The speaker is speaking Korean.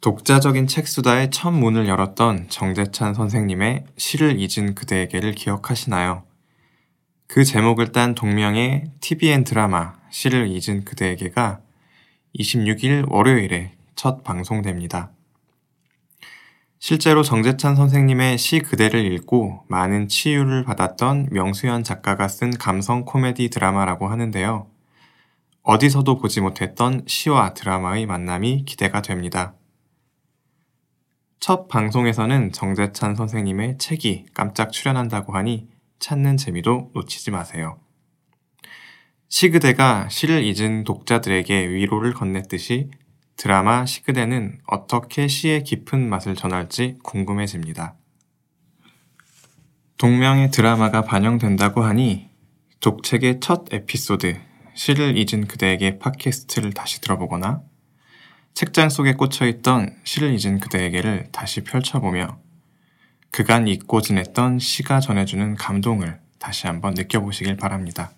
독자적인 책수다의 첫 문을 열었던 정재찬 선생님의 시를 잊은 그대에게를 기억하시나요? 그 제목을 딴 동명의 TVN 드라마 시를 잊은 그대에게가 26일 월요일에 첫 방송됩니다. 실제로 정재찬 선생님의 시 그대를 읽고 많은 치유를 받았던 명수현 작가가 쓴 감성 코미디 드라마라고 하는데요. 어디서도 보지 못했던 시와 드라마의 만남이 기대가 됩니다. 첫 방송에서는 정재찬 선생님의 책이 깜짝 출연한다고 하니 찾는 재미도 놓치지 마세요. 시그대가 시를 잊은 독자들에게 위로를 건넸듯이 드라마 시그대는 어떻게 시의 깊은 맛을 전할지 궁금해집니다. 동명의 드라마가 반영된다고 하니 독책의 첫 에피소드 시를 잊은 그대에게 팟캐스트를 다시 들어보거나 책장 속에 꽂혀있던 시를 잊은 그대에게를 다시 펼쳐보며 그간 잊고 지냈던 시가 전해주는 감동을 다시 한번 느껴보시길 바랍니다.